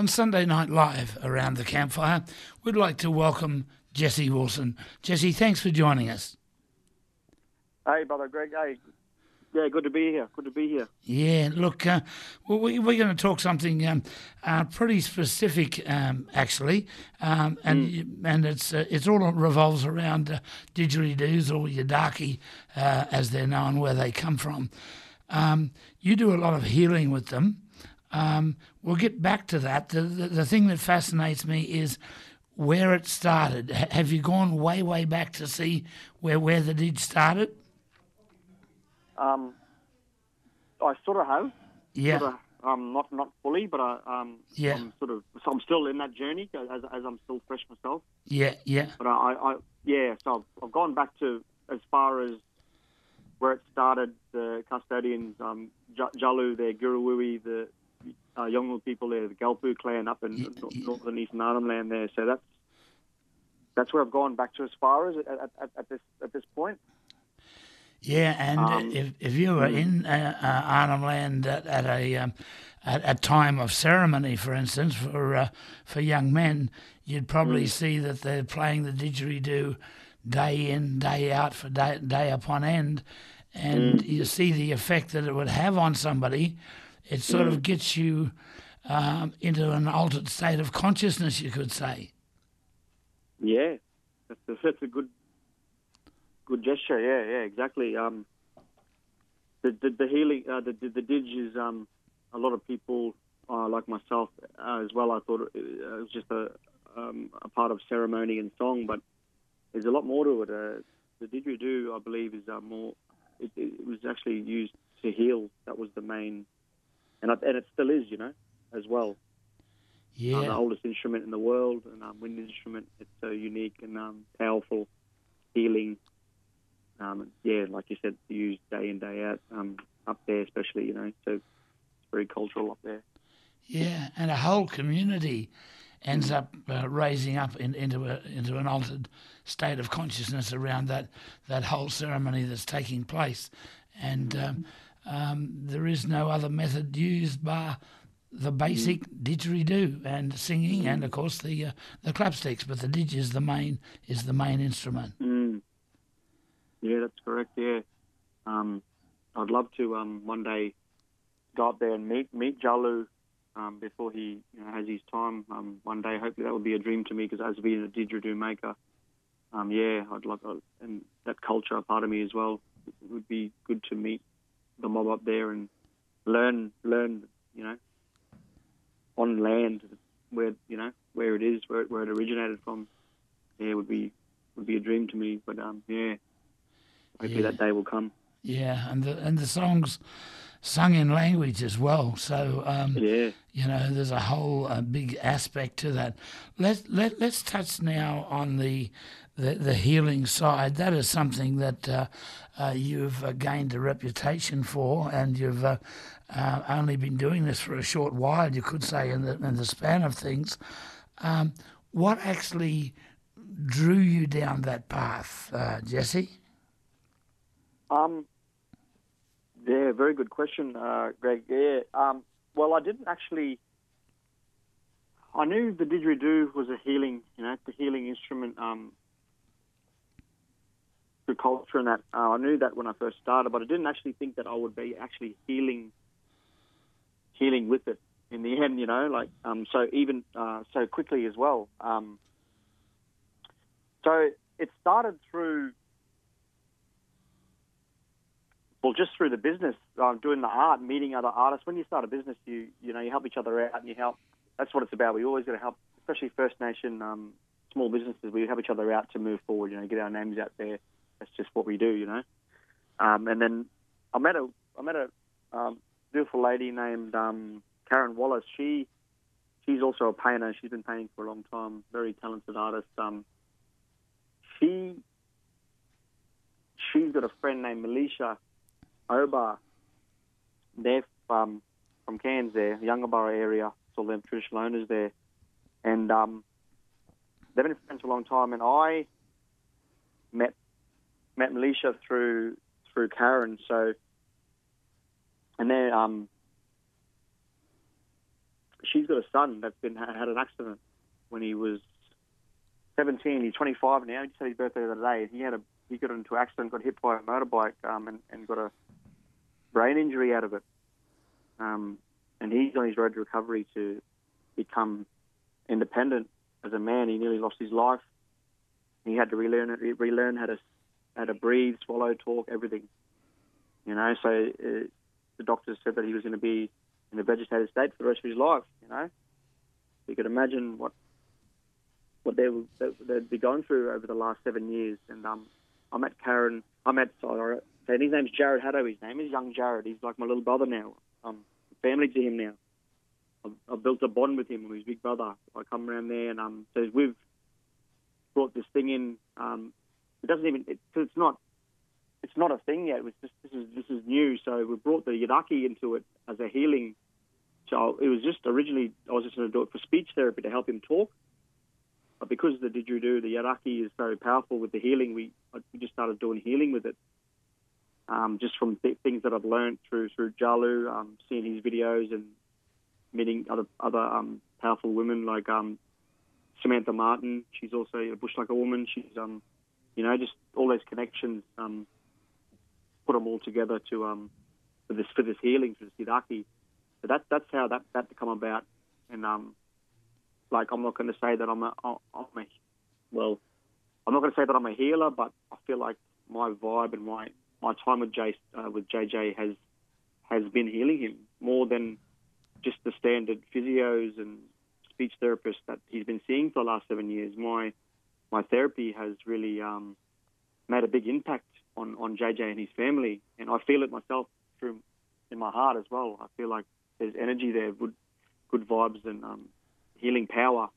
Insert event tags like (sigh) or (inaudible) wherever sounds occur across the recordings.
On Sunday Night Live around the campfire, we'd like to welcome Jesse Wilson. Jesse, thanks for joining us. Hey, brother Greg. Hey, yeah, good to be here. Good to be here. Yeah, look, uh, we, we're going to talk something um, uh, pretty specific, um, actually, um, and Mm. and it's uh, it's all revolves around uh, didgeridoos or yidaki, uh, as they're known, where they come from. Um, you do a lot of healing with them. Um, we'll get back to that. The, the the thing that fascinates me is where it started. H- have you gone way way back to see where where the did started? Um, I sort of have. Yeah. Sort of, um, not not fully, but I um, Yeah. I'm sort of. So I'm still in that journey as, as I'm still fresh myself. Yeah, yeah, But I, I, I yeah. So I've, I've gone back to as far as where it started. The custodians, um, J- Djalu, the Guruwi, the uh, Yolngu people there, the Galpu clan up in Yeah, yeah. northern Eastern Arnhem land there. So that's that's where I've gone back to as far as at, at, at, this at this point. Yeah, and Um, if if you were in uh, uh, Arnhem Land at, at a um, at a time of ceremony, for instance, for uh, for young men, you'd probably see that they're playing the didgeridoo day in, day out, for day, day upon end, and you see the effect that it would have on somebody. It sort of gets you um, into an altered state of consciousness, you could say. Yeah, that's a, that's a good good gesture. Yeah, yeah, exactly. Um, the the, the healing, uh, the, the the didge is um, a lot of people uh, like myself uh, as well. I thought it, uh, it was just a um, a part of ceremony and song, but there's a lot more to it. Uh, the didgeridoo, I believe, is uh, more. It, it was actually used to heal. That was the main, and I, and it still is, you know, as well. Yeah. um, the oldest instrument in the world, and um, wind instrument. It's so unique and um, powerful, healing. Um, yeah, like you said, used day in day out um, up there, especially you know, so it's very cultural up there. Yeah, and a whole community ends up uh, raising up in, into a into an altered state of consciousness around that that whole ceremony that's taking place, and um, um, there is no other method used bar the basic didgeridoo and singing, and of course the uh, the clapsticks. But the didge is the main is the main instrument. Mm. Yeah, that's correct. Yeah, um, I'd love to um, one day go up there and meet meet Djalu um, before he you know, has his time. Um, one day, hopefully, that would be a dream to me because as being a didgeridoo maker, um, yeah, I'd love uh, and that culture a part of me as well. It would be good to meet the mob up there and learn learn you know on land where you know where it is where it, where it originated from. Yeah, would be would be a dream to me. But um, yeah, hopefully Yeah. that day will come. Yeah, and the and the songs sung in language as well. So um, Yeah. you know, there's a whole uh, big aspect to that. Let let let's touch now on the the, the healing side. That is something that uh, uh, you've uh, gained a reputation for, and you've uh, uh, only been doing this for a short while. You could say in the in the span of things. Um, what actually drew you down that path, uh, Jesse? Um, yeah, very good question, uh, Greg. Yeah. Um, well, I didn't actually. I knew the didgeridoo was a healing, you know, the healing instrument um, through culture and that. Uh, I knew that when I first started, but I didn't actually think that I would be actually healing, healing with it in the end, you know, like um, so even uh, so quickly as well. Um, so it started through well, just through the business, um, doing the art, meeting other artists. When you start a business, you you know you help each other out and you help. That's what it's about. We always got to help, especially First Nation um, small businesses. We help each other out to move forward. You know, get our names out there. That's just what we do. You know. Um, and then I met a I met a um, beautiful lady named um, Karen Wallace. She she's also a painter. She's been painting for a long time. Very talented artist. Um, she she's got a friend named Melisha Obar. They're um, from Cairns there, Youngaborough area. All them traditional owners there. And um, they've been friends for a long time. And I met met Melisha through through Karen. So, and then um, she's got a son that's been had an accident when he was 17. He's 25 now. He just had his birthday the other day. He had a he got into an accident, got hit by a motorbike, um, and, and got a brain injury out of it. Um, and he's on his road to recovery to become independent as a man. He nearly lost his life. He had to relearn it, relearn how to how to breathe, swallow, talk, everything. You know, so uh, the doctors said that he was going to be in a vegetative state for the rest of his life. You know, you could imagine what what they would they'd be going through over the last seven years. And um, I met Karen. I met sorry, and his name's Jared Haddo. His name is young Jared. He's like my little brother now. Um, family to him now. I've, I've built a bond with him. He's big brother. I come around there, and um, so we've brought this thing in. Um, it doesn't even it, it's not it's not a thing yet. It was just this is this is new. So we brought the Yidaki into it as a healing. So it was just originally I was just going to do it for speech therapy to help him talk. But because the didgeridoo, the Yidaki is so powerful with the healing, we we just started doing healing with it. Um, just from th- things that I've learned through through Djalu, um, seeing his videos and meeting other other um, powerful women like um, Samantha Martin. She's also a bush like a woman. She's um, you know, just all those connections. Um, put them all together to um, for this for this healing for this Yidaki. So that's that's how that that come about. And um, like I'm not going to say that I'm a I'm a well, I'm not going to say that I'm a healer, but I feel like my vibe and my my time with Jay uh, with JJ has has been healing him more than just the standard physios and speech therapists that he's been seeing for the last seven years. My my therapy has really um, made a big impact on, on JJ and his family, and I feel it myself through in my heart as well. I feel like there's energy there, good good vibes and um, healing power.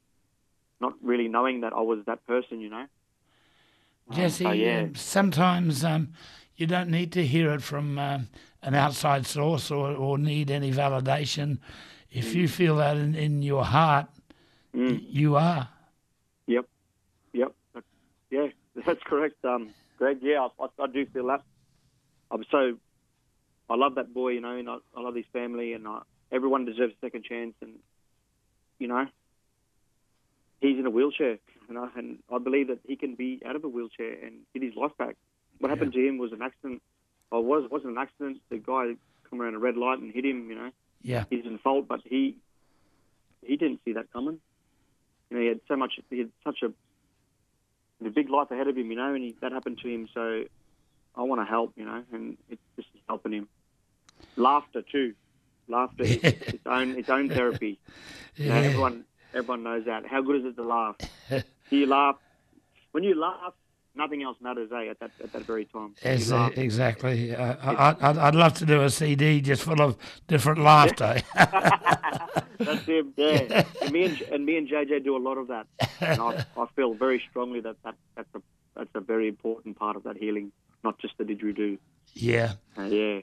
Not really knowing that I was that person, you know. Jesse, um, so, yeah. Um, sometimes um, you don't need to hear it from um, an outside source or, or need any validation. If mm. you feel that in, in your heart, mm. you are. Yep. Yep. Yeah, (laughs) that's correct. Um, Greg. Yeah, I, I, I do feel that. I'm so, I love that boy, you know, and I, I love his family, and I, everyone deserves a second chance, and you know, he's in a wheelchair, you know, and I believe that he can be out of a wheelchair and get his life back. What yeah. happened to him was an accident. Oh, or was wasn't an accident. The guy come around a red light and hit him. You know. Yeah. He's in fault, but he he didn't see that coming. You know, he had so much. He had such a a big life ahead of him, you know, and he, that happened to him. So I want to help, you know, and it, this is helping him. Laughter too, laughter is (laughs) its own its own therapy. Yeah. You know, everyone everyone knows that. How good is it to laugh? You laugh? When you laugh, nothing else matters, eh? At that at that very time. Yes, exactly. Uh, I, I'd, I'd love to do a CD just full of different laughter. (laughs) (laughs) That's him. Yeah, and me and, and me and JJ do a lot of that. And I, I feel very strongly that, that that's a that's a very important part of that healing, not just the didgeridoo. Yeah. Uh, yeah.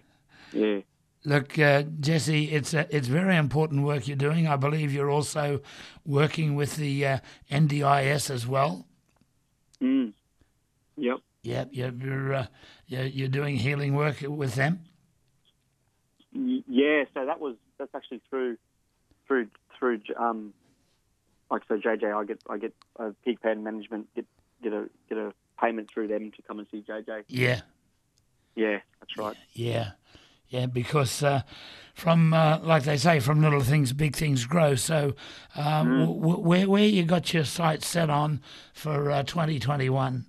Yeah. Look, uh, Jesse, it's a, it's very important work you're doing. I believe you're also working with the uh, NDIS as well. Mm. Yep. Yep. You're uh, you're doing healing work with them. Yeah. So that was that's actually through through through um, like so JJ. I get I get uh, Peak Plan Management get get a get a payment through them to come and see JJ. Yeah. Yeah, that's right. Yeah. Yeah, because uh, from uh, like they say, from little things, big things grow. So, um, mm. w- where where you got your sights set on for uh, 2021?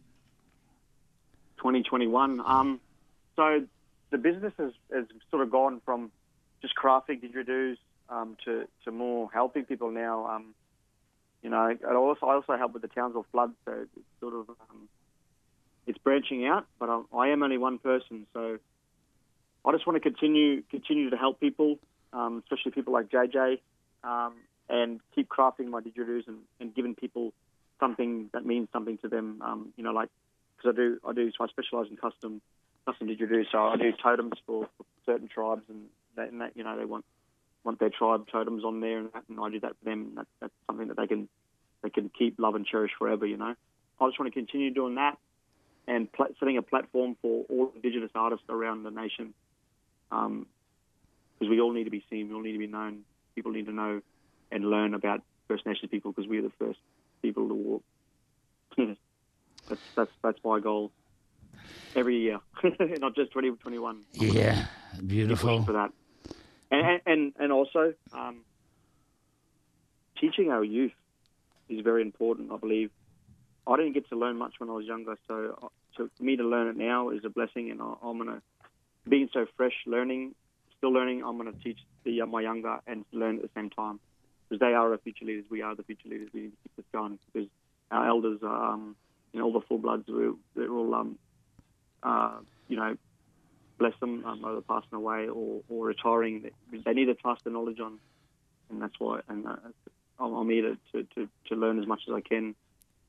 2021. Um, so the business has, has sort of gone from just crafting didgeridoos um, to, to more helping people now. Um, you know, I also I also help with the Townsville flood, so it's sort of um, it's branching out. But I, I, am only one person, so I just want to continue continue to help people, um, especially people like JJ, um, and keep crafting my didgeridoos and, and giving people something that means something to them. Um, you know, like because I do I do so I specialise in custom custom didgeridoo. So I do totems for, for certain tribes, and, they, and that you know they want want their tribe totems on there, and, that, and I do that for them. That, that's something that they can they can keep, love, and cherish forever. You know, I just want to continue doing that and pl- setting a platform for all Indigenous artists around the nation, because um, we all need to be seen, we all need to be known. People need to know and learn about First Nations people because we're the first people to walk. (laughs) that's that's that's my goal every year, (laughs) not just 2021. Yeah, beautiful for that, and and and also um, teaching our youth is very important. I believe I didn't get to learn much when I was younger, so uh, so me to learn it now is a blessing, and I, I'm gonna being so fresh, learning, still learning. I'm gonna teach the uh, my younger and learn at the same time because they are our future leaders. We are the future leaders. We need to keep this going because our elders, are, um, you know, all the full bloods, we're, they're all, um, uh, you know, bless them, um, either passing away or, or retiring. They, they need to pass the knowledge on, and that's why. And uh, I'm, I'm here to, to, to learn as much as I can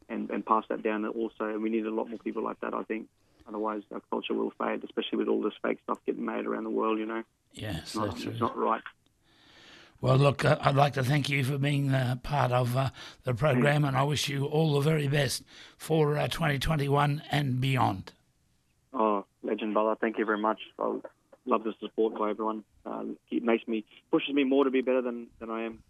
and, and pass that down also. And we need a lot more people like that, I think. Otherwise, our culture will fade, especially with all this fake stuff getting made around the world, you know. Yes, it's not, it's not right. Well, look, uh, I'd like to thank you for being uh, part of uh, the program, and I wish you all the very best for uh, 2021 and beyond. Oh, legend, brother! Thank you very much. I love the support by everyone. Uh, it makes me pushes me more to be better than, than I am